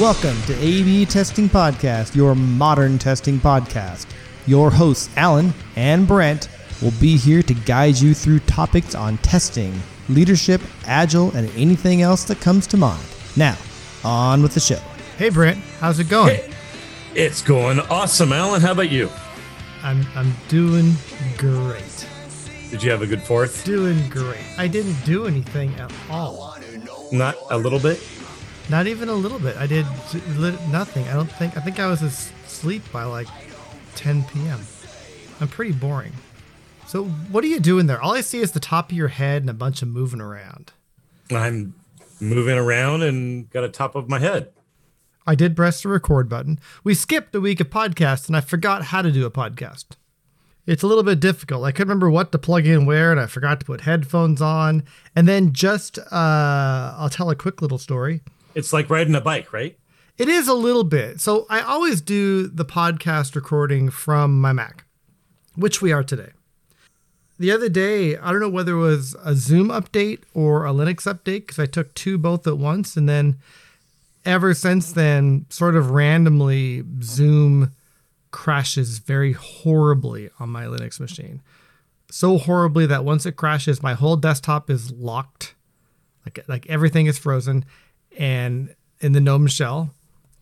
Welcome to AB Testing Podcast, your modern testing podcast. Your hosts, Alan and Brent, will be here to guide you through topics on testing, leadership, agile, and anything else that comes to mind. Now, on with the show. Hey Brent, how's it going? Hey, it's going awesome, Alan. How about you? I'm I'm doing great. Did you have a good fourth? Doing great. I didn't do anything at all. Not a little bit. Not even a little bit. I did nothing. I don't think. I think I was asleep by like 10 p.m. I'm pretty boring. So what are you doing there? All I see is the top of your head and a bunch of moving around. I'm moving around and got a top of my head. I did press the record button. We skipped a week of podcasts and I forgot how to do a podcast. It's a little bit difficult. I couldn't remember what to plug in where and I forgot to put headphones on. And then just, uh, I'll tell a quick little story. It's like riding a bike, right? It is a little bit. So I always do the podcast recording from my Mac, which we are today. The other day, I don't know whether it was a Zoom update or a Linux update because I took two both at once. And then ever since then, sort of randomly, Zoom crashes very horribly on my Linux machine. So horribly that once it crashes, my whole desktop is locked. Like, like everything is frozen and in the GNOME shell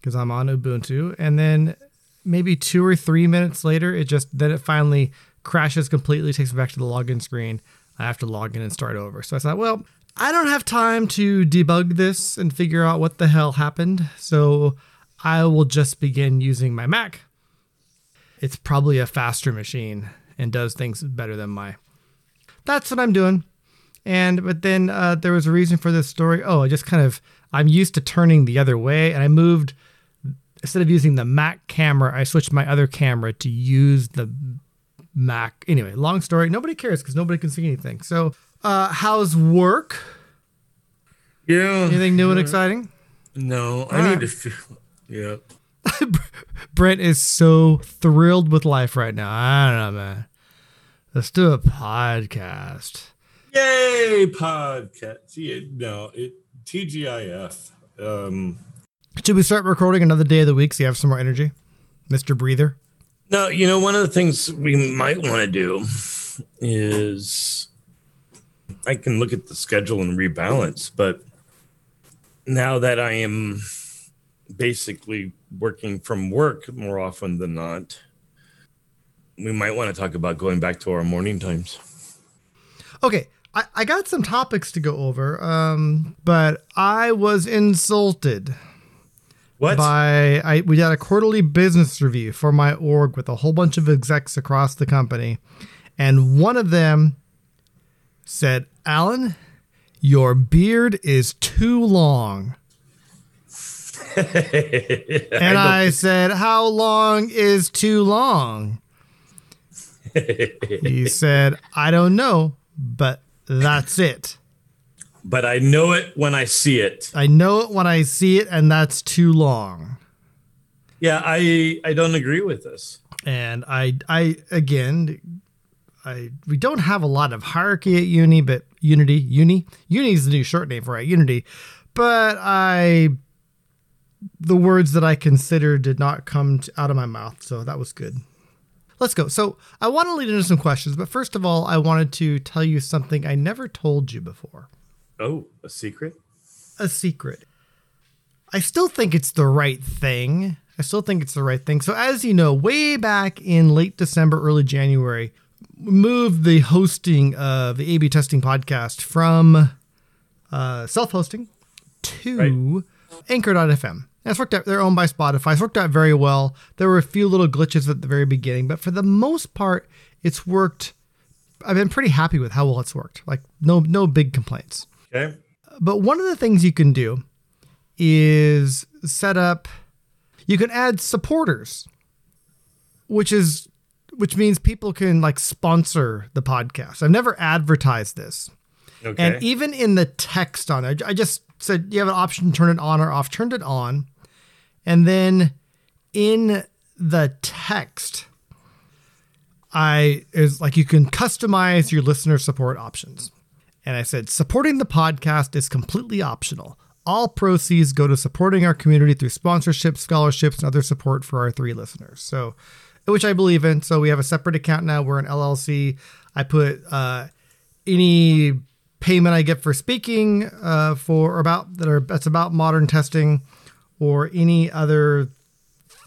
because I'm on Ubuntu. And then maybe two or three minutes later, it just then it finally crashes completely, takes me back to the login screen. I have to log in and start over. So I thought, well, I don't have time to debug this and figure out what the hell happened. So I will just begin using my Mac. It's probably a faster machine and does things better than my. That's what I'm doing. And but then uh, there was a reason for this story. Oh, I just kind of I'm used to turning the other way, and I moved instead of using the Mac camera, I switched my other camera to use the Mac. Anyway, long story. Nobody cares because nobody can see anything. So, uh, how's work? Yeah. Anything new and exciting? No, I All need to feel. Yeah. Brent is so thrilled with life right now. I don't know, man. Let's do a podcast. Yay, podcast. Yeah, no, it TGIF. Um, Should we start recording another day of the week so you have some more energy, Mister Breather? no, you know, one of the things we might want to do is I can look at the schedule and rebalance, but now that I am basically working from work more often than not, we might want to talk about going back to our morning times. Okay, I, I got some topics to go over, um, but I was insulted What? by I we got a quarterly business review for my org with a whole bunch of execs across the company, and one of them said, "Alan, your beard is too long." And I, said, How long is too long? he said, I don't know, but that's it. but I know it when I see it. I know it when I see it, and that's too long. Yeah, I I don't agree with this. And I, I again, I we don't have a lot of hierarchy at uni, but Unity, Uni, Uni is the new short name for it, Unity. But I, the words that I considered did not come t- out of my mouth, so that was good. Let's go. So I want to lead into some questions, but first of all, I wanted to tell you something I never told you before. Oh, a secret? a secret. I still think it's the right thing. I still think it's the right thing. So, as you know, way back in late December, early January, we moved the hosting of the A/B testing podcast from uh, self-hosting to Anchor.fm. It's worked out. They're owned by Spotify. It's worked out very well. There were a few little glitches at the very beginning, but for the most part, it's worked. I've been pretty happy with how well it's worked. Like no no big complaints. Okay. But one of the things you can do is set up you can add supporters, which is which means people can like sponsor the podcast. I've never advertised this. Okay. And even in the text on it, I just said you have an option to turn it on or off, turned it on. And then in the text, I is like you can customize your listener support options. And I said, supporting the podcast is completely optional. All proceeds go to supporting our community through sponsorships, scholarships, and other support for our three listeners. So, which I believe in. So we have a separate account now. We're an LLC. I put uh, any payment I get for speaking uh, for about that are that's about modern testing or any other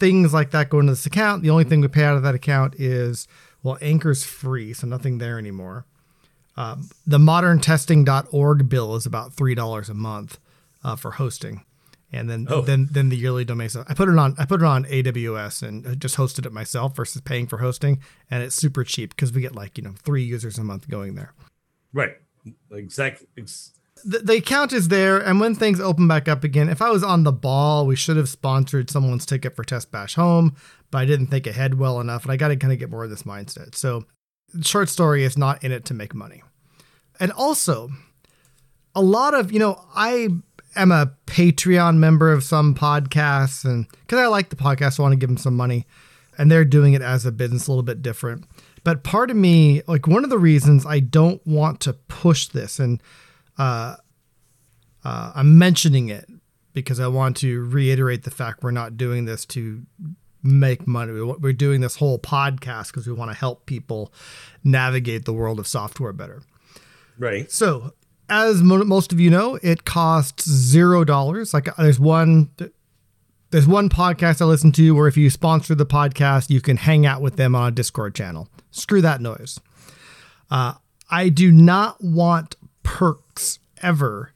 things like that go into this account. The only thing we pay out of that account is well, Anchor's free, so nothing there anymore. Um, the moderntesting.org bill is about three dollars a month uh, for hosting, and then Oh. then then the yearly domain. So I put it on I put it on AWS and just hosted it myself versus paying for hosting, and it's super cheap because we get like you know three users a month going there. Right. Exactly. Ex- the, the account is there, and when things open back up again, if I was on the ball, we should have sponsored someone's ticket for TestBash Home, but I didn't think ahead well enough, and I got to kind of get more of this mindset. So, short story is not in it to make money. And also, a lot of, you know, I am a Patreon member of some podcasts, and because I like the podcast, I want to give them some money, and they're doing it as a business a little bit different. But part of me, like one of the reasons I don't want to push this, and uh, uh, I'm mentioning it because I want to reiterate the fact we're not doing this to make money. We- We're doing this whole podcast because we want to help people navigate the world of software better. right. So, as mo- most of you know, it costs zero dollars. Like there's one, there's one podcast I listen to where if you sponsor the podcast, you can hang out with them on a Discord channel. Screw that noise. Uh, I do not want perks ever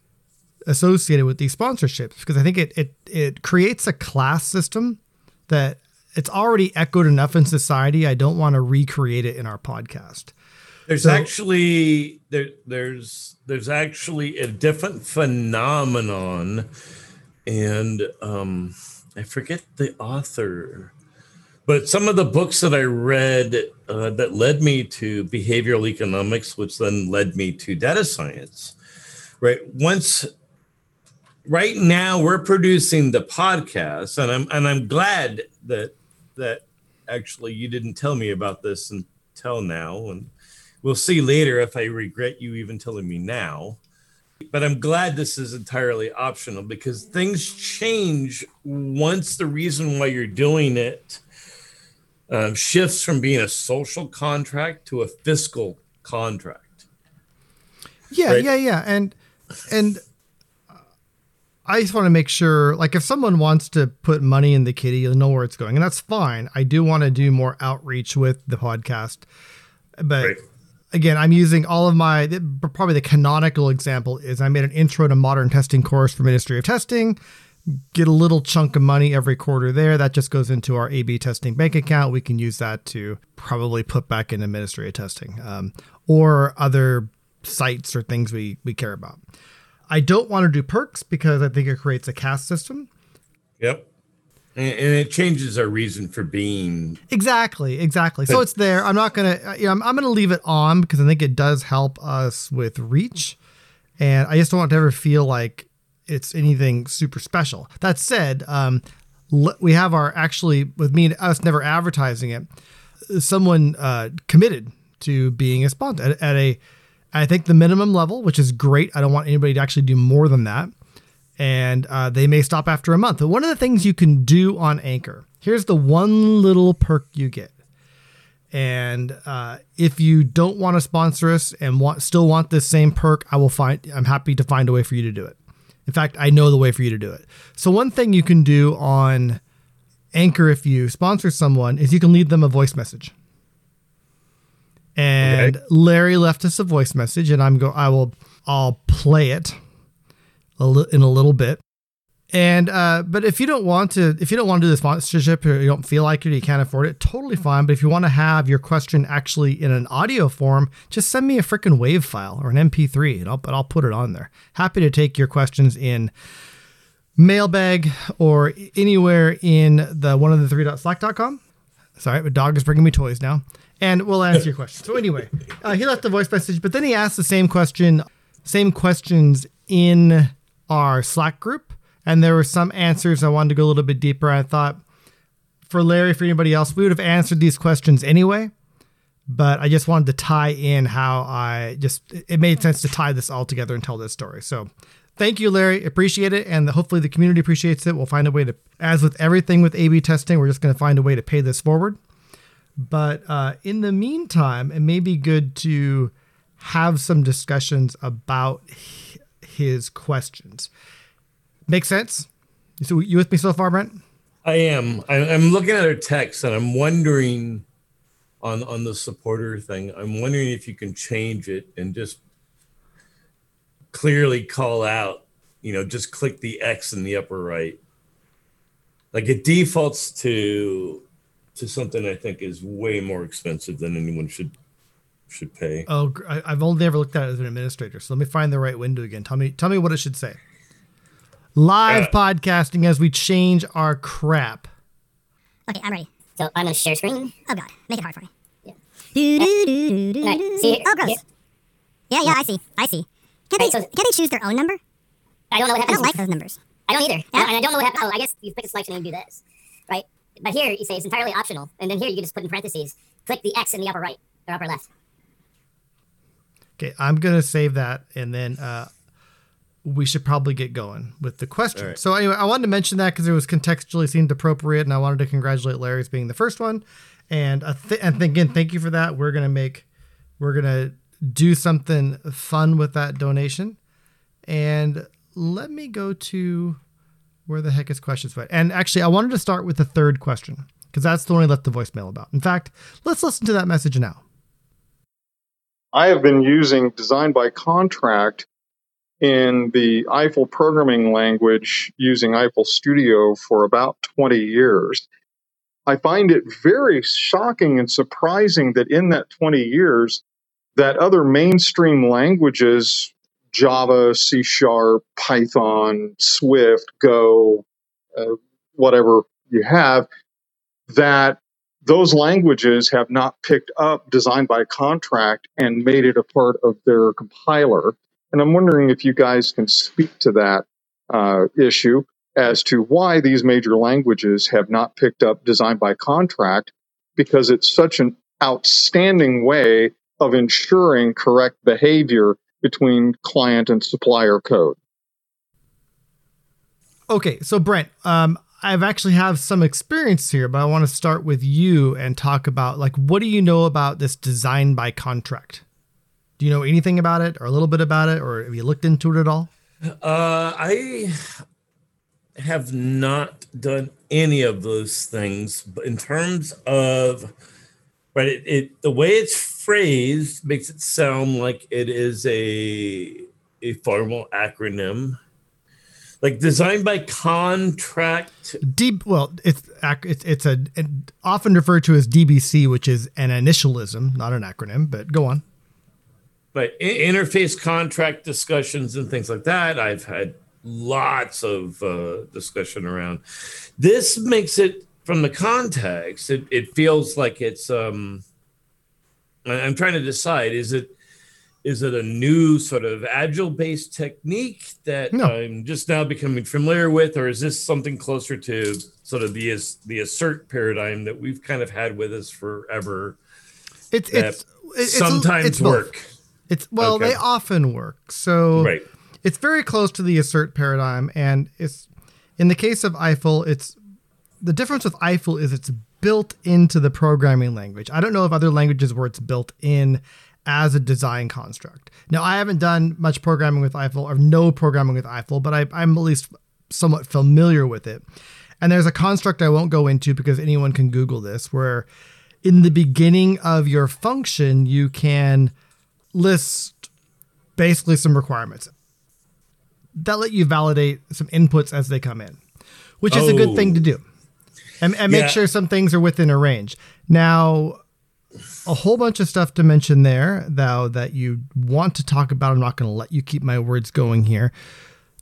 associated with these sponsorships because I think it it it creates a class system that it's already echoed enough in society. I don't want to recreate it in our podcast. There's So- actually there there's there's actually a different phenomenon, and um, I forget the author, but some of the books that I read uh, that led me to behavioral economics, which then led me to data science. Right once, right now we're producing the podcast, and I'm and I'm glad that that actually you didn't tell me about this until now, and we'll see later if I regret you even telling me now. But I'm glad this is entirely optional because things change once the reason why you're doing it um, shifts from being a social contract to a fiscal contract. Yeah, Right. yeah, yeah, and and I just want to make sure, like, if someone wants to put money in the kitty, you'll know where it's going, and that's fine. I do want to do more outreach with the podcast, but Right. again, I'm using all of my probably the canonical example is I made an intro to modern testing course for Ministry of Testing. Get a little chunk of money every quarter there. That just goes into our A/B testing bank account. We can use that to probably put back in Ministry of Testing um, or other sites or things we we care about. I don't want to do perks because I think it creates a caste system. Yep. And, and it changes our reason for being. Exactly, exactly. So it's there. I'm not gonna, you know, I'm, I'm gonna leave it on because I think it does help us with reach, and I just don't want to ever feel like it's anything super special. That said, um, we have our actually with me and us never advertising it. Someone uh, committed to being a sponsor at, at a, I think the minimum level, which is great. I don't want anybody to actually do more than that and uh, they may stop after a month. But one of the things you can do on Anchor, here's the one little perk you get. And uh, if you don't want to sponsor us and want still want this same perk, I will find. I'm happy to find a way for you to do it. In fact, I know the way for you to do it. So one thing you can do on Anchor if you sponsor someone is you can leave them a voice message. And Okay. Larry left us a voice message, and I'm go. I will. I'll play it a li- in a little bit. And uh, but if you don't want to, if you don't want to do the sponsorship or you don't feel like it, or you can't afford it, totally fine. But if you want to have your question actually in an audio form, just send me a freaking wave file or an MP3, and I'll but I'll put it on there. Happy to take your questions in mailbag or anywhere in the one of the three dot slack.com. Sorry, my dog is bringing me toys now. And we'll answer your question. So anyway, uh, he left a voice message, but then he asked the same question, same questions in our Slack group. And there were some answers I wanted to go a little bit deeper. I thought for Larry, for anybody else, we would have answered these questions anyway. But I just wanted to tie in how I just, it made sense to tie this all together and tell this story. So thank you, Larry. Appreciate it. And hopefully the community appreciates it. We'll find a way to, as with everything with A B testing, we're just going to find a way to pay this forward. But uh, in the meantime, it may be good to have some discussions about his questions. Make sense? So you with me so far, Brent? I am. I'm looking at our text and I'm wondering on on the supporter thing. I'm wondering if you can change it and just clearly call out. You know, just click the X in the upper right. Like it defaults to to something I think is way more expensive than anyone should should pay. Oh, I, have only ever looked at it as an administrator. So let me find the right window again. Tell me, tell me what it should say. Live uh, podcasting as we change our crap. Okay, I'm ready. So I'm gonna share screen. Oh god, make it hard for me. Yeah. Do, do, do, do, right, see, oh, gross. Yeah, yeah, I see. I see. Can right, they so, can they choose their own number? I don't know what happens. I don't like those numbers. I don't either. Yeah. And I don't know what happens. Oh, I guess you pick a selection and you do this, right? But here you say it's entirely optional, and then here you can just put in parentheses, click the X in the upper right or upper left. Okay, I'm gonna save that, and then uh, we should probably get going with the question. Right. So anyway, I wanted to mention that because it was contextually seemed appropriate, and I wanted to congratulate Larry as being the first one. And uh, th- and again, thank you for that. We're gonna make, we're gonna do something fun with that donation. And let me go to where the heck is questions right? And actually, I wanted to start with the third question because that's the one I left the voicemail about. In fact, let's listen to that message now. I have been using design by contract in the Eiffel programming language using EiffelStudio for about 20 years. I find it very shocking and surprising that in that 20 years, that other mainstream languages, Java, C Sharp, Python, Swift, Go, uh, whatever you have, that those languages have not picked up design by contract and made it a part of their compiler. And I'm wondering if you guys can speak to that uh, issue as to why these major languages have not picked up design by contract because it's such an outstanding way of ensuring correct behavior between client and supplier code. Okay, so Brent, um, I've actually have some experience here, but I want to start with you and talk about like what do you know about this design by contract? Do you know anything about it, or a little bit about it, or have you looked into it at all? Uh, I have not done any of those things, but in terms of right, it, it the way it's phrased makes it sound like it is a a formal acronym like designed by contract. Deep. Well, it's it's it's a often referred to as DBC, which is an initialism, not an acronym. But go on. But interface contract discussions and things like that, I've had lots of uh, discussion around. This makes it from the context. It it feels like it's. um I'm trying to decide: is it is it a new sort of agile based technique that no. I'm just now becoming familiar with, or is this something closer to sort of the the assert paradigm that we've kind of had with us forever? It's it's, it's sometimes it's work. It's well, okay. they often work. So right. it's very close to the assert paradigm, and it's in the case of Eiffel, it's the difference with Eiffel is it's built into the programming language. I don't know of other languages where it's built in as a design construct. Now, I haven't done much programming with Eiffel or no programming with Eiffel, but I, I'm at least somewhat familiar with it. And there's a construct I won't go into because anyone can Google this, where in the beginning of your function, you can list basically some requirements that let you validate some inputs as they come in, which is oh. a good thing to do. And, and make yeah. sure some things are within a range. Now, a whole bunch of stuff to mention there, though, that you want to talk about. I'm not going to let you keep my words going here.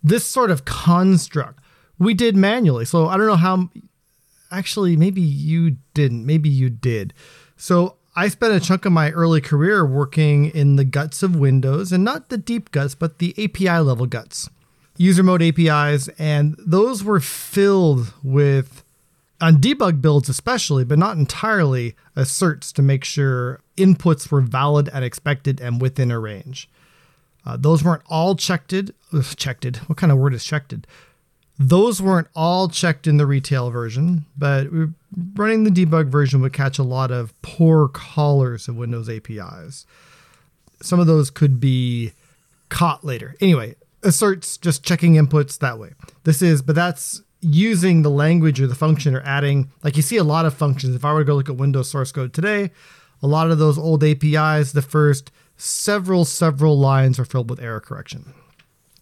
This sort of construct we did manually. So I don't know how. Actually, maybe you didn't. Maybe you did. So I spent a chunk of my early career working in the guts of Windows, and not the deep guts, but the API level guts, user mode APIs, and those were filled with on debug builds especially, but not entirely, asserts to make sure inputs were valid and expected and within a range. Uh, those weren't all checked checked. What kind of word is checked? Those weren't all checked in the retail version, but running the debug version would catch a lot of poor callers of Windows APIs. Some of those could be caught later. Anyway, asserts just checking inputs that way. This is, but that's using the language or the function or adding, like you see a lot of functions. If I were to go look at Windows source code today, a lot of those old APIs, the first several, several lines are filled with error correction.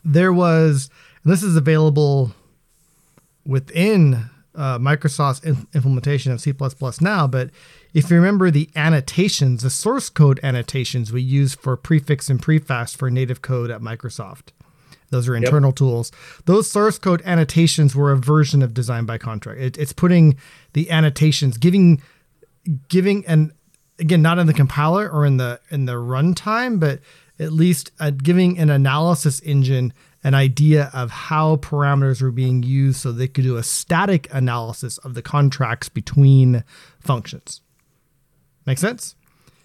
There was, this is available within uh, Microsoft's in- implementation of C++ now, but if you remember the annotations, the source code annotations we use for PREfix and PREfast for native code at Microsoft, those are internal yep. tools. Those source code annotations were a version of design by contract. It, it's putting the annotations, giving, giving, and again, not in the compiler or in the in the runtime, but at least uh, giving an analysis engine an idea of how parameters were being used so they could do a static analysis of the contracts between functions. Make sense?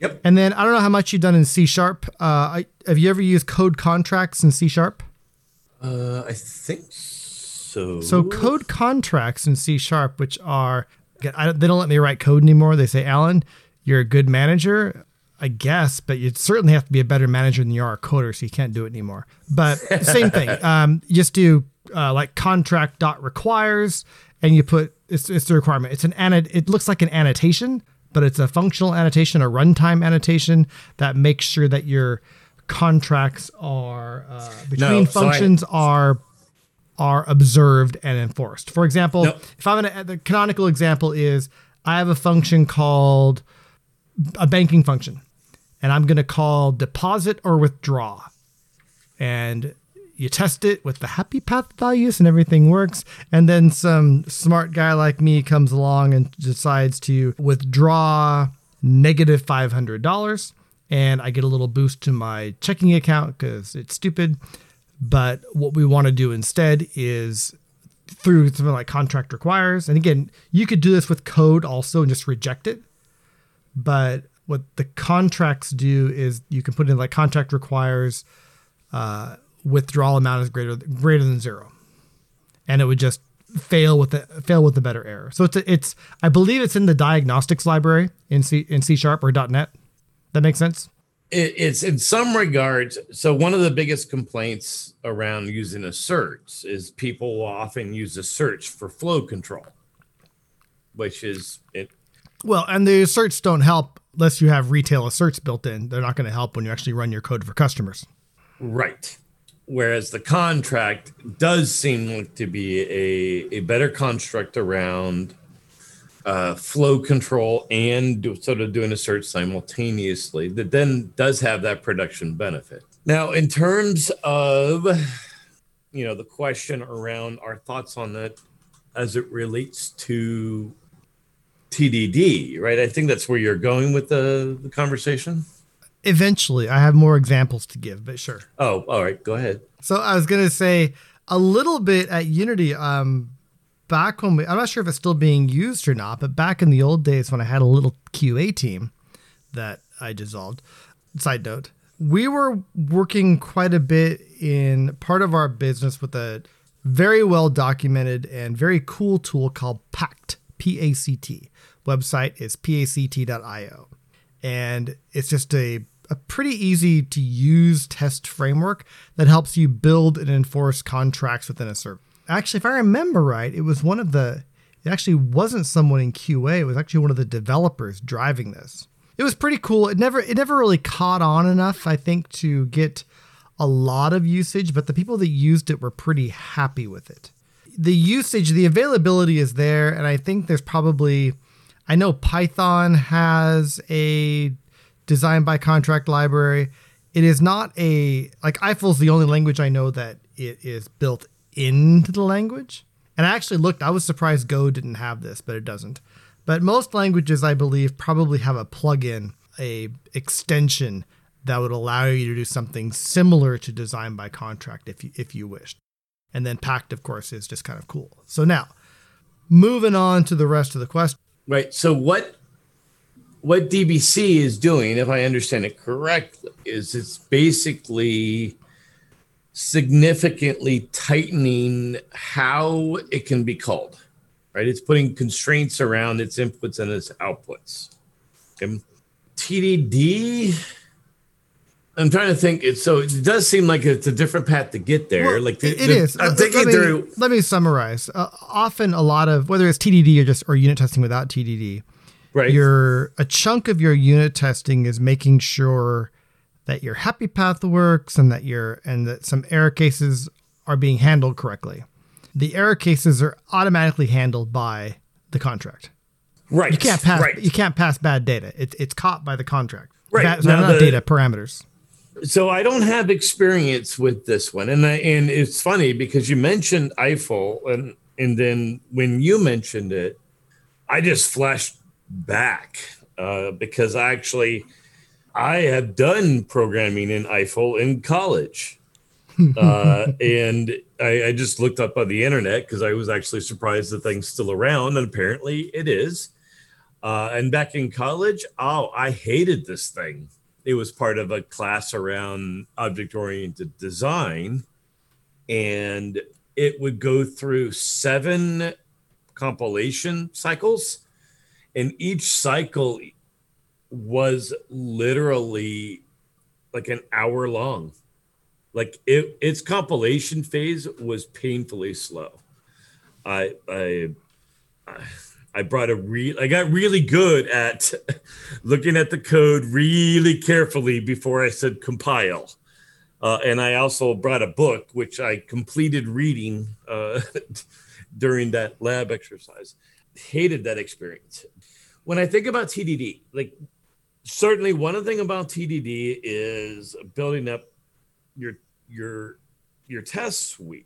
Yep. And then I don't know how much you've done in C sharp. Uh, have you ever used code contracts in C sharp? Uh, I think so. So code contracts in C sharp, which are I, they don't let me write code anymore. They say, Alan, you're a good manager. I guess, but you certainly have to be a better manager than you are a coder, so you can't do it anymore. But same thing. Um, just do uh, like contract dot requires, and you put it's, it's the requirement. It's an it looks like an annotation, but it's a functional annotation, a runtime annotation that makes sure that your contracts are uh, between no, functions are are observed and enforced. For example, no. if I'm gonna the canonical example is I have a function called a banking function and I'm going to call deposit or withdraw. And you test it with the happy path values and everything works. And then some smart guy like me comes along and decides to withdraw negative $500. And I get a little boost to my checking account because it's stupid. But what we want to do instead is through something like contract requires. And again, you could do this with code also and just reject it. But what the contracts do is you can put in like contract requires uh, withdrawal amount is greater greater than zero, and it would just fail with the fail with the better error. So it's a, it's I believe it's in the diagnostics library in C in C sharp or .NET. That makes sense. It, it's in some regards. So one of the biggest complaints around using asserts is people will often use asserts for flow control, which is it. Well, and the asserts don't help unless you have retail asserts built in, they're not going to help when you actually run your code for customers. Right. Whereas the contract does seem to be a, a better construct around uh, flow control and do, sort of doing a search simultaneously that then does have that production benefit. Now, in terms of you know the question around our thoughts on that as it relates to TDD, right? I think that's where you're going with the, the conversation. Eventually, I have more examples to give, but sure. Oh, all right, go ahead. So I was gonna say a little bit at Unity. Um, back when we, I'm not sure if it's still being used or not, but back in the old days when I had a little QA team that I dissolved. Side note: we were working quite a bit in part of our business with a very well documented and very cool tool called PACT. P A C T website is pact.io. And it's just a, a pretty easy to use test framework that helps you build and enforce contracts within a server. Actually, if I remember right, it was one of the, it actually wasn't someone in QA, it was actually one of the developers driving this. It was pretty cool. It never it never really caught on enough, I think, to get a lot of usage, but the people that used it were pretty happy with it. The usage, the availability is there, and I think there's probably I know Python has a design by contract library. It is not a like Eiffel is the only language I know that it is built into the language. And I actually looked, I was surprised Go didn't have this, but it doesn't. But most languages I believe probably have a plugin, a extension that would allow you to do something similar to design by contract if you if you wished. And then Pact of course is just kind of cool. So now, moving on to the rest of the question. Right. So what what DBC is doing, if I understand it correctly, is it's basically significantly tightening how it can be called. Right? It's putting constraints around its inputs and its outputs. Okay. TDD I'm trying to think. It so it does seem like it's a different path to get there. Well, like the, it the, is. I'm uh, thinking let me, through. Let me summarize. Uh, often, a lot of whether it's TDD or just or unit testing without TDD, right? Your a chunk of your unit testing is making sure that your happy path works and that your and that some error cases are being handled correctly. The error cases are automatically handled by the contract. Right. You can't pass. Right. You can't pass bad data. It, it's caught by the contract. Right. Bad, now not the, data parameters so I don't have experience with this one, and I, and it's funny because you mentioned Eiffel, and and then when you mentioned it, I just flashed back uh, because I actually I have done programming in Eiffel in college, uh, and I, I just looked up on the internet because I was actually surprised the thing's still around, and apparently it is. Uh, and back in college, oh, I hated this thing it was part of a class around object oriented design and it would go through seven compilation cycles and each cycle was literally like an hour long. Like it, its compilation phase was painfully slow. I i, I I brought a real I got really good at looking at the code really carefully before I said compile. Uh, and I also brought a book which I completed reading uh, during that lab exercise. Hated that experience. When I think about TDD, like certainly one thing about TDD is building up your your your test suite.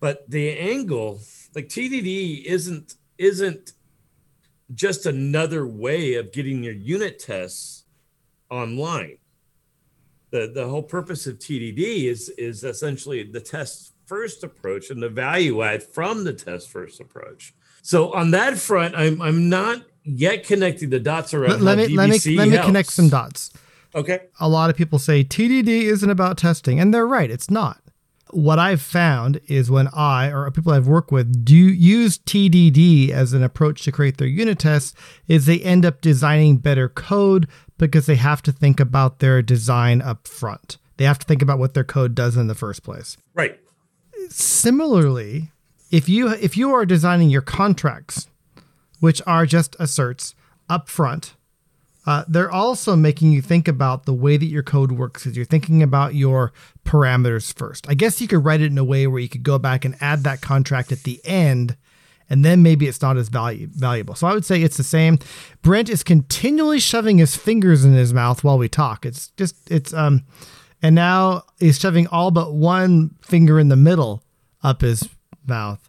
But the angle, like TDD, isn't isn't just another way of getting your unit tests online. The, the whole purpose of TDD is, is essentially the test first approach and the value add from the test first approach. So on that front, I'm, I'm not yet connecting the dots around. Let, let me, let me, let me connect some dots. Okay. A lot of people say TDD isn't about testing, and they're right. It's not what I've found is when I or people I've worked with do use TDD as an approach to create their unit tests, is they end up designing better code because they have to think about their design up front. They have to think about what their code does in the first place. Right. Similarly, if you if you are designing your contracts, which are just asserts up front, uh, they're also making you think about the way that your code works as you're thinking about your parameters first. I guess you could write it in a way where you could go back and add that contract at the end, and then maybe it's not as value, valuable. So I would say it's the same. Brent is continually shoving his fingers in his mouth while we talk. It's just, it's, um, and now he's shoving all but one finger in the middle up his mouth.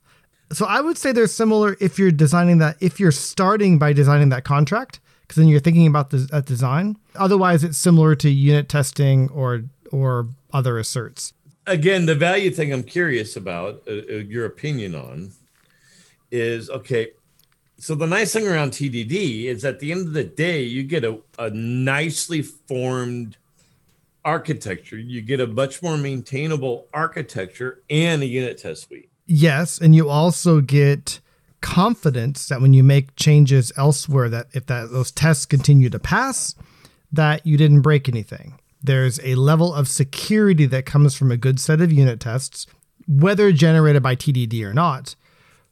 So I would say they're similar if you're designing that, if you're starting by designing that contract because then you're thinking about the design. Otherwise, it's similar to unit testing or or other asserts. Again, the value thing I'm curious about uh, uh your opinion on is okay. So the nice thing around TDD is at the end of the day, you get a, a nicely formed architecture. You get a much more maintainable architecture and a unit test suite. Yes, and you also get confidence that when you make changes elsewhere that if that those tests continue to pass that you didn't break anything. There's a level of security that comes from a good set of unit tests whether generated by tdd or not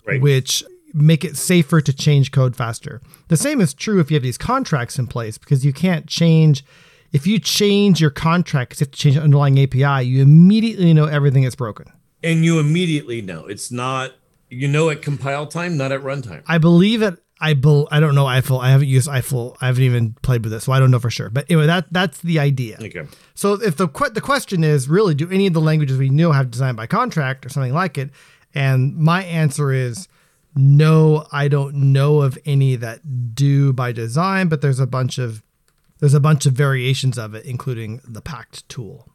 right. which make it safer to change code faster. The same is true if you have these contracts in place because you can't change if you change your contract because you have to change the underlying api you immediately know everything is broken. And you immediately know. It's not you know at compile time, not at runtime. I believe it. I bel I don't know Eiffel. I haven't used Eiffel. I haven't even played with it, so I don't know for sure. But anyway, that that's the idea. Okay. So if the the question is really, do any of the languages we know have designed by contract or something like it? And my answer is no. I don't know of any that do by design, but there's a bunch of there's a bunch of variations of it, including the Pact tool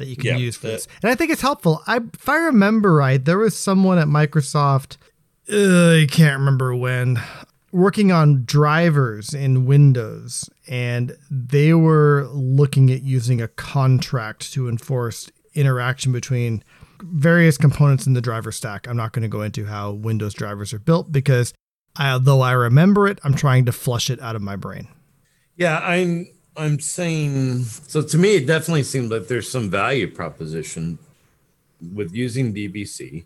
that you can yeah, use for this. And I think it's helpful. I, if I remember right, there was someone at Microsoft, uh, I can't remember when, working on drivers in Windows, and they were looking at using a contract to enforce interaction between various components in the driver stack. I'm not going to go into how Windows drivers are built because I, though I remember it, I'm trying to flush it out of my brain. Yeah, I'm I'm saying so to me it definitely seems like there's some value proposition with using DBC.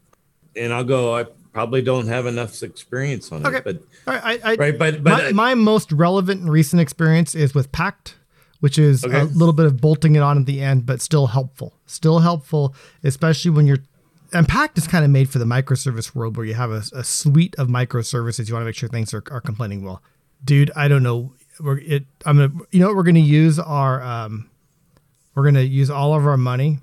And I'll go I probably don't have enough experience on Okay. it, but I, I, right, but but my, my most relevant and recent experience is with Pact, which is Okay. a little bit of bolting it on at the end, but still helpful. Still helpful, especially when you're. And Pact is kind of made for the microservice world where you have a, a suite of microservices. You want to make sure things are, are complaining well. Dude, I don't know. We're it. I'm gonna. You know what? We're gonna use our. Um, we're gonna use all of our money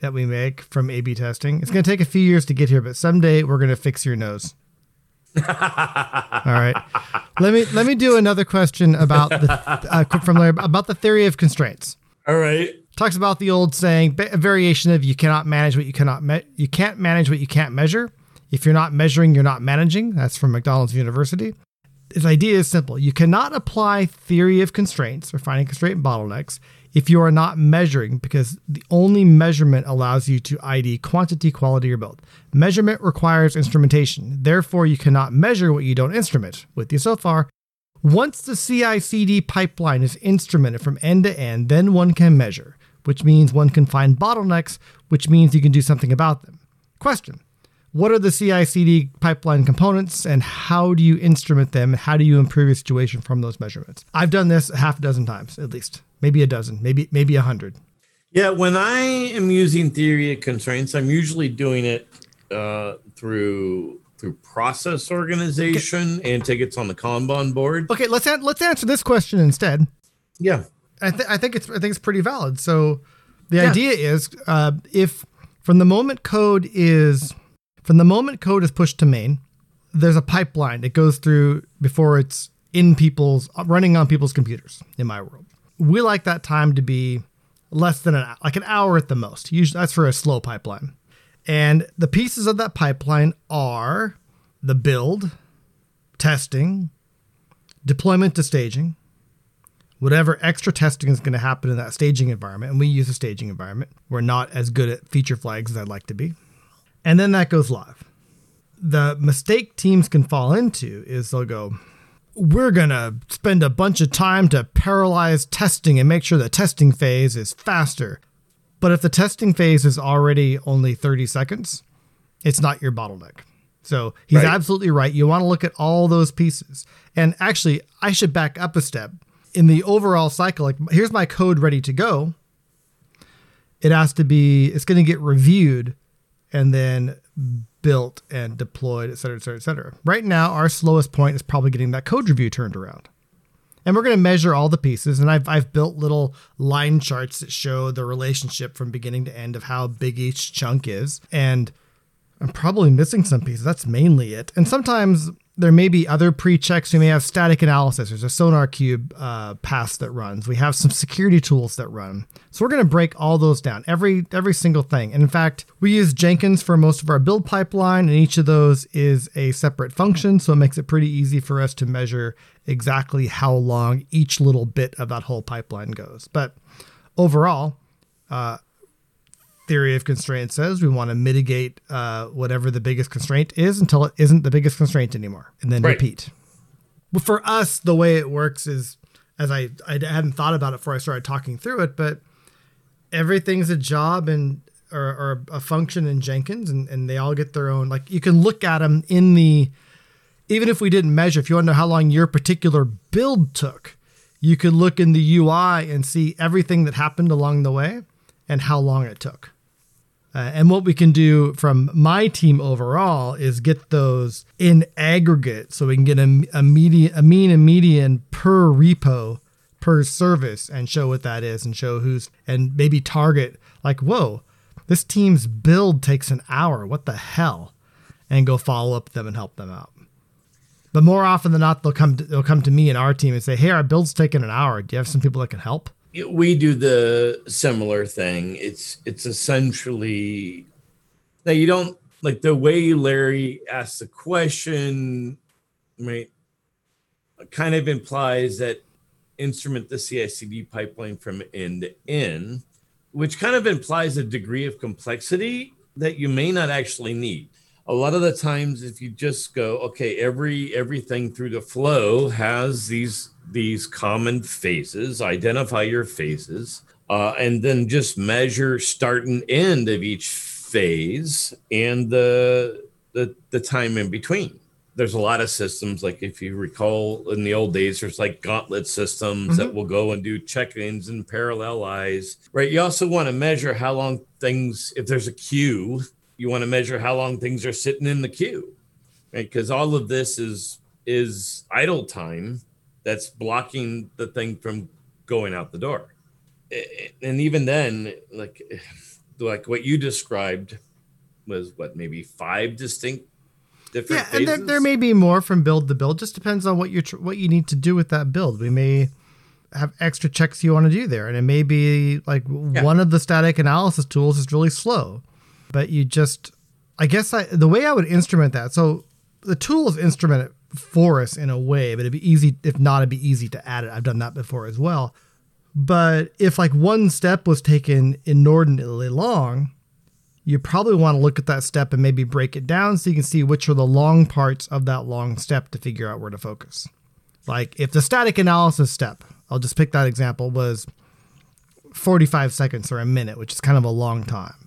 that we make from A/B testing. It's gonna take a few years to get here, but someday we're gonna fix your nose. All right. Let me let me do another question about the uh, from Larry about the theory of constraints. all right. Talks about the old saying, a variation of you cannot manage what you cannot me- you can't manage what you can't measure. If you're not measuring, you're not managing. That's from McDonald's University. Its idea is simple. You cannot apply theory of constraints or finding constraint bottlenecks if you are not measuring because the only measurement allows you to ID quantity, quality, or both. Measurement requires instrumentation. Therefore, you cannot measure what you don't instrument. With you so far, once the CI CD pipeline is instrumented from end to end, then one can measure, which means one can find bottlenecks, which means you can do something about them. Question What are the CI CD pipeline components and how do you instrument them? And How do you improve your situation from those measurements? I've done this a half a dozen times at least, maybe a dozen, maybe maybe a hundred. Yeah, when I am using theory of constraints, I'm usually doing it uh, through through process organization and tickets on the Kanban board. Okay, let's an- let's answer this question instead. Yeah. I, th- I think it's I think it's pretty valid. So the Yeah. idea is uh, if from the moment code is from the moment code is pushed to main, there's a pipeline that goes through before it's in people's running on people's computers. In my world, we like that time to be less than an hour, like an hour at the most. Usually that's for a slow pipeline. And the pieces of that pipeline are the build, testing, deployment to staging, whatever extra testing is going to happen in that staging environment, and we use a staging environment. We're not as good at feature flags as I'd like to be. And then that goes live. The mistake teams can fall into is they'll go, we're going to spend a bunch of time to paralyze testing and make sure the testing phase is faster. But if the testing phase is already only 30 seconds, it's not your bottleneck. So he's Right. absolutely right. You want to look at all those pieces. And actually, I should back up a step. In the overall cycle, like here's my code ready to go. It has to be, it's going to get reviewed and then built and deployed, et cetera, et cetera, et cetera. Right now, our slowest point is probably getting that code review turned around. And we're going to measure all the pieces. And I've, I've built little line charts that show the relationship from beginning to end of how big each chunk is. And I'm probably missing some pieces. That's mainly it. And sometimes there may be other pre-checks. We may have static analysis. There's a SonarQube uh, pass that runs. We have some security tools that run. So we're going to break all those down, every every single thing. And in fact, we use Jenkins for most of our build pipeline, and each of those is a separate function. So it makes it pretty easy for us to measure exactly how long each little bit of that whole pipeline goes. But overall, theory of constraint says we want to mitigate uh, whatever the biggest constraint is until it isn't the biggest constraint anymore and then Right. repeat but for us the way it works is as I, I hadn't thought about it before i started talking through it but everything's a job and or, or a function in jenkins and, and they all get their own like you can look at them in the even if we didn't measure if you want to know how long your particular build took you could look in the ui and see everything that happened along the way and how long it took uh, and what we can do from my team overall is get those in aggregate so we can get a, a, a mean and median per repo per service and show what that is and show who's and maybe target like whoa this team's build takes an hour what the hell? And go follow up them and help them out. But more often than not they'll come to, they'll come to me and our team and say hey our build's taking an hour. Do you have some people that can help we do the similar thing. It's it's essentially now you don't like the way Larry asked the question. Right, kind of implies that instrument the CI/CD pipeline from end to end, which kind of implies a degree of complexity that you may not actually need. A lot of the times, if you just go, okay, every everything through the flow has these these common phases, identify your phases, uh, and then just measure start and end of each phase and the the the time in between there's a lot of systems like if you recall in the old days there's like gauntlet systems mm-hmm. that will go and do check-ins and parallelize right you also want to measure how long things if there's a queue you want to measure how long things are sitting in the queue right because all of this is is idle time that's blocking the thing from going out the door and even then like like what you described was what maybe five distinct different yeah, phases? and there, there may be more from build to build. Just depends on what you tr- what you need to do with that build. We may have extra checks you want to do there, and it may be like yeah. one of the static analysis tools is really slow, but you just I guess I, the way I would instrument that. So the tools instrument it for us in a way, but it'd be easy. If not, it'd be easy to add it. I've done that before as well. But if like one step was taken inordinately long, you probably want to look at that step and maybe break it down so you can see which are the long parts of that long step to figure out where to focus. Like if the static analysis step, I'll just pick that example, was 45 seconds or a minute, which is kind of a long time.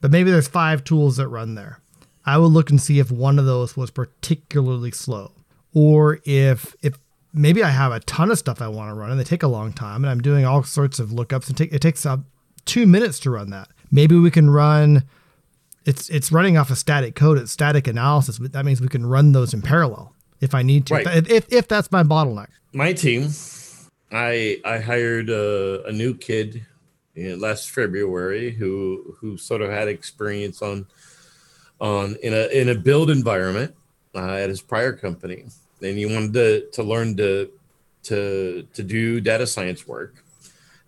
But maybe there's five tools that run there. I would look and see if one of those was particularly slow. Or if if maybe I have a ton of stuff I want to run and they take a long time and I'm doing all sorts of lookups and take, it takes up two minutes to run that maybe we can run it's it's running off a of static code it's static analysis but that means we can run those in parallel if i need to right. if, if that's my bottleneck my team i i hired a, a new kid last february who who sort of had experience on on in a in a build environment uh, at his prior company and he wanted to to learn to to to do data science work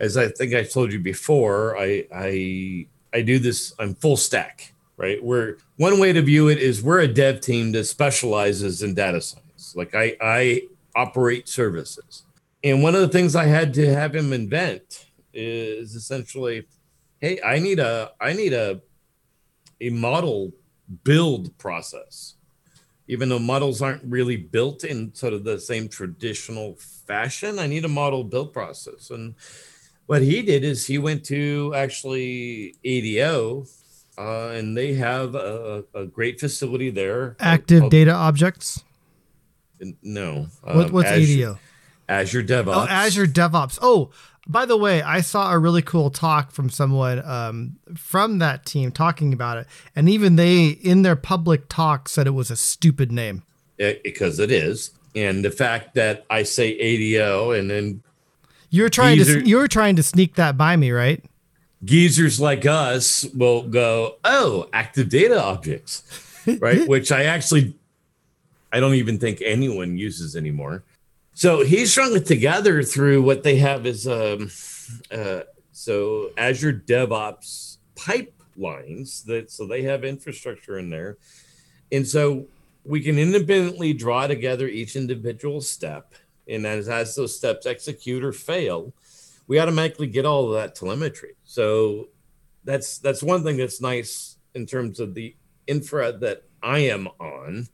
as i think i told you before i i I do this, I'm full stack, right? Where one way to view it is we're a dev team that specializes in data science. Like I, I operate services. And one of the things I had to have him invent is essentially, hey, I need a, I need a, a model build process. Even though models aren't really built in sort of the same traditional fashion, I need a model build process. And what he did is he went to actually ADO, uh, and they have a, a, great facility there. Active called, data objects. No. What, um, what's Azure, ADO? Azure DevOps. Oh, Azure DevOps. Oh, by the way, I saw a really cool talk from someone um, from that team talking about it, and even they, in their public talk, said it was a stupid name. It, because it is, and the fact that I say ADO and then you're trying Geezer, to you're trying to sneak that by me, right? Geezers like us will go, oh, active data objects, right? Which I actually, I don't even think anyone uses anymore. So he's strung it together through what they have is um, uh, so Azure DevOps pipelines that so they have infrastructure in there, and so we can independently draw together each individual step. And as, as those steps execute or fail, we automatically get all of that telemetry. So that's that's one thing that's nice in terms of the infra that I am on,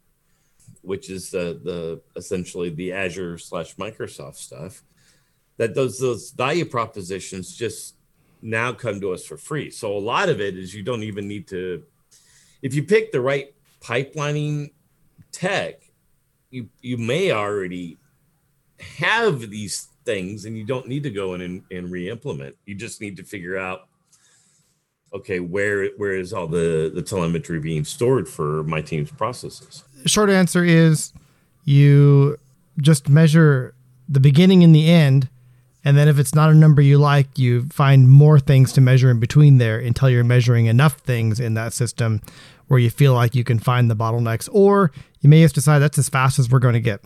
which is the the essentially the Azure slash Microsoft stuff. That those those value propositions just now come to us for free. So a lot of it is you don't even need to if you pick the right pipelining tech, you you may already have these things and you don't need to go in and, and re-implement you just need to figure out okay where where is all the the telemetry being stored for my team's processes short answer is you just measure the beginning and the end and then if it's not a number you like you find more things to measure in between there until you're measuring enough things in that system where you feel like you can find the bottlenecks or you may just decide that's as fast as we're going to get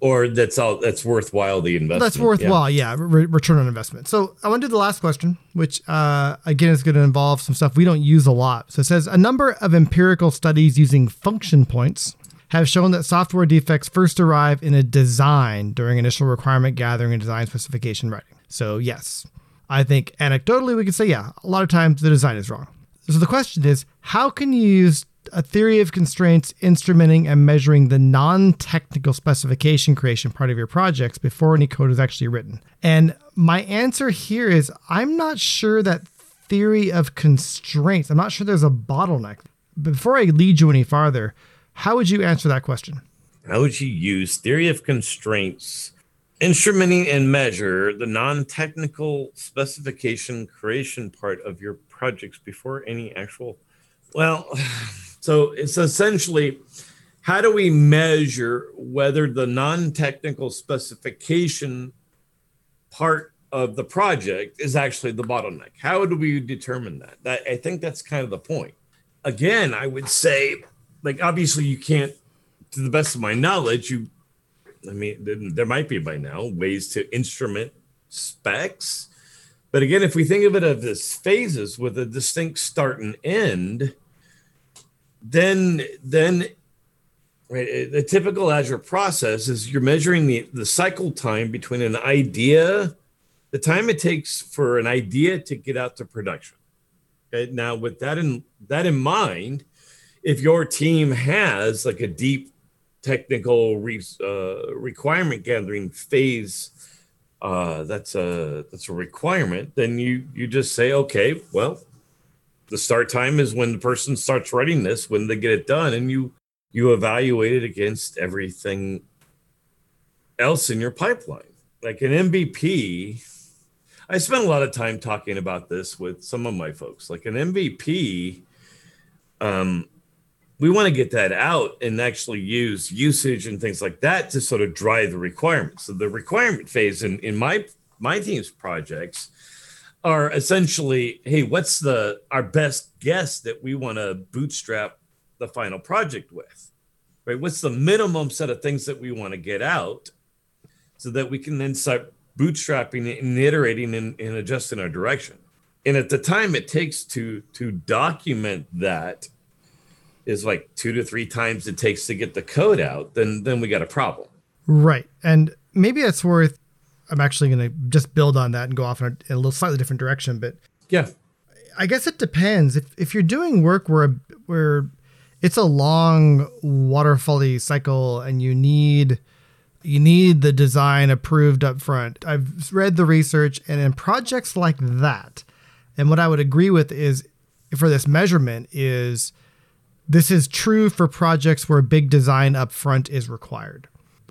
or that's all that's worthwhile the investment. That's worthwhile, yeah. yeah re- return on investment. So I want to do the last question, which uh, again is going to involve some stuff we don't use a lot. So it says a number of empirical studies using function points have shown that software defects first arrive in a design during initial requirement gathering and design specification writing. So, yes, I think anecdotally we can say, yeah, a lot of times the design is wrong. So the question is, how can you use a theory of constraints, instrumenting, and measuring the non technical specification creation part of your projects before any code is actually written? And my answer here is I'm not sure that theory of constraints, I'm not sure there's a bottleneck. Before I lead you any farther, how would you answer that question? How would you use theory of constraints, instrumenting and measure the non technical specification creation part of your projects before any actual? Well, so it's essentially how do we measure whether the non technical specification part of the project is actually the bottleneck? How do we determine that? that I think that's kind of the point. Again, I would say, like, obviously, you can't, to the best of my knowledge, you, I mean, there might be by now ways to instrument specs. But again, if we think of it as phases with a distinct start and end, then then right the typical azure process is you're measuring the, the cycle time between an idea the time it takes for an idea to get out to production okay now with that in that in mind if your team has like a deep technical re, uh, requirement gathering phase uh, that's a that's a requirement then you you just say okay well the start time is when the person starts writing this when they get it done and you you evaluate it against everything else in your pipeline. Like an mvp i spent a lot of time talking about this with some of my folks. Like an mvp um we want to get that out and actually use usage and things like that to sort of drive the requirements so the requirement phase in in my my team's projects are essentially, hey, what's the our best guess that we want to bootstrap the final project with? Right? What's the minimum set of things that we want to get out so that we can then start bootstrapping and iterating and, and adjusting our direction. And at the time it takes to to document that is like two to three times it takes to get the code out, then then we got a problem. Right. And maybe it's worth I'm actually going to just build on that and go off in a, in a, little slightly different direction. But yeah, I guess it depends. If if you're doing work where where it's a long waterfally cycle and you need you need the design approved up front. I've read the research and in projects like that, and what I would agree with is for this measurement is this is true for projects where big design up front is required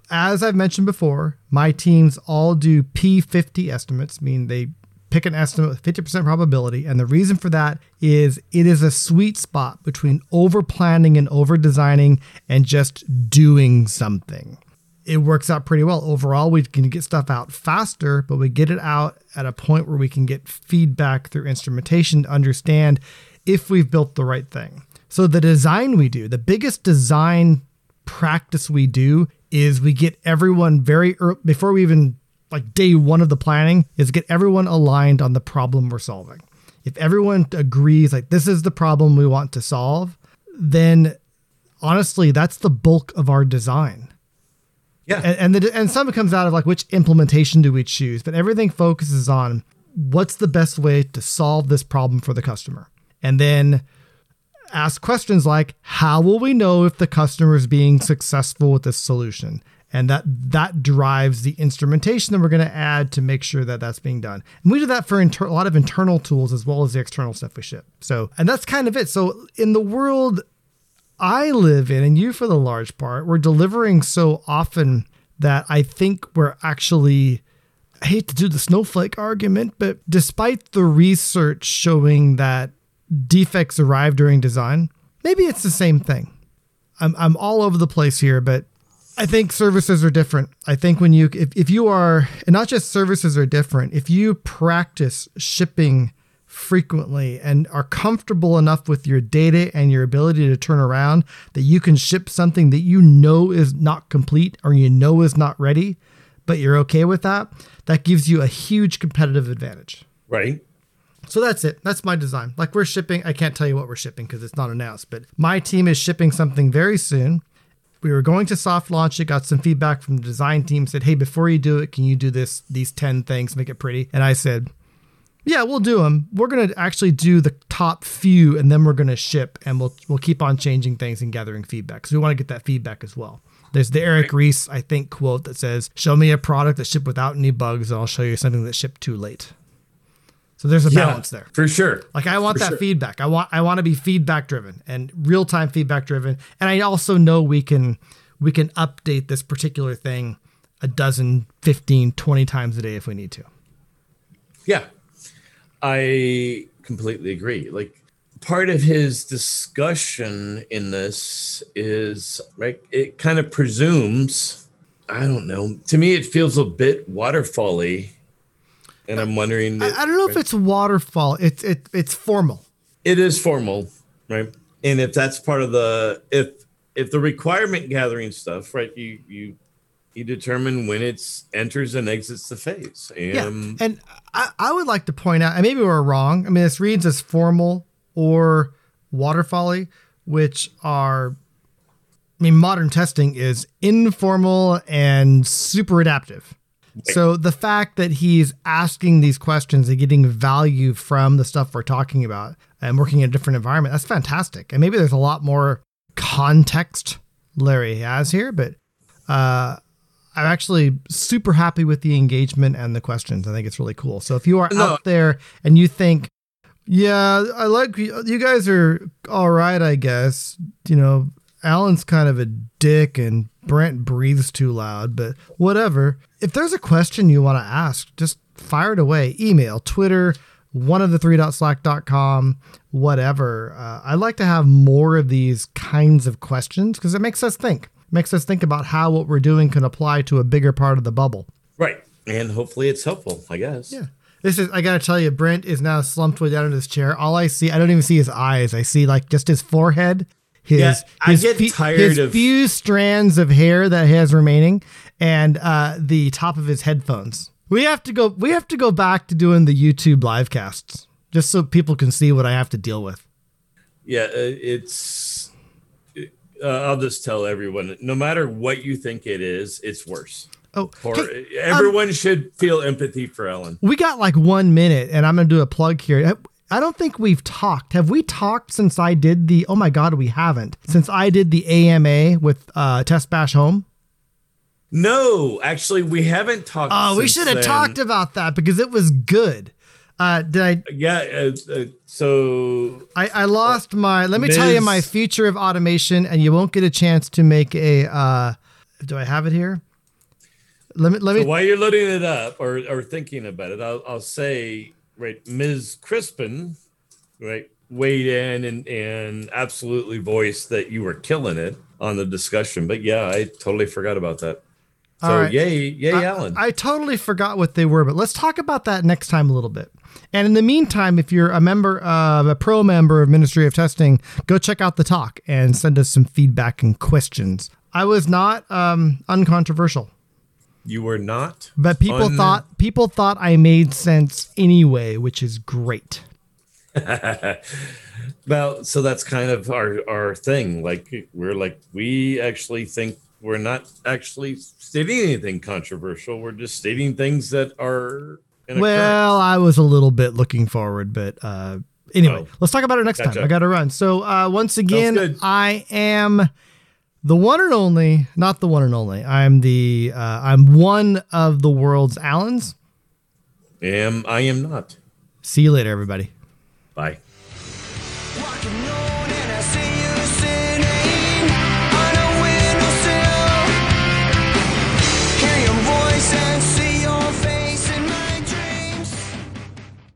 as I've mentioned before, my teams all do P50 estimates, mean they pick an estimate with 50% probability. And the reason for that is it is a sweet spot between over planning and over designing and just doing something. It works out pretty well. Overall, we can get stuff out faster, but we get it out at a point where we can get feedback through instrumentation to understand if we've built the right thing. So, the design we do, the biggest design practice we do is we get everyone very early, before we even like day one of the planning is get everyone aligned on the problem we're solving. If everyone agrees like this is the problem we want to solve, then honestly, that's the bulk of our design. Yeah. And and, the, and some comes out of like which implementation do we choose, but everything focuses on what's the best way to solve this problem for the customer. And then ask questions like how will we know if the customer is being successful with this solution? And that that drives the instrumentation that we're going to add to make sure that that's being done. And we do that for inter- a lot of internal tools as well as the external stuff we ship. So and that's kind of it. So in the world i live in and you for the large part we're delivering so often that i think we're actually I hate to do the snowflake argument, but despite the research showing that defects arrive during design. Maybe it's the same thing. I'm, I'm all over the place here, but I think services are different. I think when you, if, if you are, and not just services are different, if you practice shipping frequently and are comfortable enough with your data and your ability to turn around that you can ship something that you know is not complete or you know is not ready, but you're okay with that, that gives you a huge competitive advantage. Right. So that's it. That's my design. Like we're shipping, I can't tell you what we're shipping because it's not announced, but my team is shipping something very soon. we were going to soft launch it, got some feedback from the design team, said, Hey, before you do it, can you do this, these 10 things, make it pretty? And I said, Yeah, we'll do them. We're going to actually do the top few and then we're going to ship and we'll, we'll keep on changing things and gathering feedback. because we want to get that feedback as well. There's the Eric Ries, I think, quote that says, Show me a product that shipped without any bugs, and I'll show you something that shipped too late. So there's a Yeah, balance there. for sure. Like I want For that sure. feedback. I want I want to be feedback driven and real time feedback driven. And I also know we can we can update this particular thing a dozen, 15, 20 times a day if we need to. Yeah, I completely agree. Like part of his discussion in this is right. It kind of presumes. I don't know. To me, it feels a bit waterfally, and I'm wondering. I, I don't know if it's waterfall. It's it it's formal. it is formal, right? And if that's part of the if if the requirement gathering stuff, right? You you you determine when it's enters and exits the phase. Yeah. And And I, I would like to point out, and maybe we're wrong. I mean, this reads as formal or waterfally, which are, I mean, modern testing is informal and super adaptive. So the fact that he's asking these questions and getting value from the stuff we're talking about and working in a different environment, that's fantastic. And maybe there's a lot more context Larry has here, but uh, I'm actually super happy with the engagement and the questions. I think it's really cool. So if you are No. out there and you think, yeah, I like you guys are all right, I guess. You know, Alan's kind of a dick and Brent breathes too loud, but whatever. If there's a question you want to ask, just fire it away. Email, Twitter, one of the three dot slack.com, whatever. Uh, I'd like to have more of these kinds of questions because it makes us think. Makes us think about how what we're doing can apply to a bigger part of the bubble. right. And hopefully it's helpful, I guess. Yeah. This is I gotta tell you, Brent is now slumped way down in his chair. All I see, I don't even see his eyes. I see like just his forehead, his Yeah, I his, get tired his of- few strands of hair that he has remaining, and uh, the top of his headphones. We have to go. We have to go back to doing the YouTube live casts just so people can see what I have to deal with. Yeah, uh, it's. Uh, I'll just tell everyone no matter what you think it is, it's worse. Oh, Or hey, everyone should feel empathy for Ellen. we got like one minute, and I'm gonna do a plug here. I don't think we've talked. Have we talked since I did the? Oh my god, we haven't. Since I did the AMA with uh, TestBash Home. No, actually, we haven't talked. Oh, we should have talked about that because it was good. Uh, did I, Yeah, uh, uh, so I? I lost my. Let me tell you my future of automation, and you won't get a chance to make a. Uh, do I have it here? Let me. Let So me. while you're loading it up or, or thinking about it, I'll, I'll say, right, Ms. Crispin, right, weighed in and, and absolutely voiced that you were killing it on the discussion. But yeah, I totally forgot about that. So All right. yay, yay, I- Alan. I totally forgot what they were, but let's talk about that next time a little bit. And in the meantime, if you're a member, uh, a pro member of Ministry of Testing, go check out the talk and send us some feedback and questions. I was not um, uncontroversial. You were not. But people Un- thought people thought I made sense anyway, which is great. Well, so that's kind of our, our thing. Like we're like, we actually think we're not actually stating anything controversial. We're just stating things that are Well, I was a little bit looking forward, but uh, anyway, Oh. let's talk about it next time. I got to run. So uh, once again. I am the one and only, not the one and only. I'm the uh, I'm one of the world's Allens. Am I am not. See you later, everybody. Bye.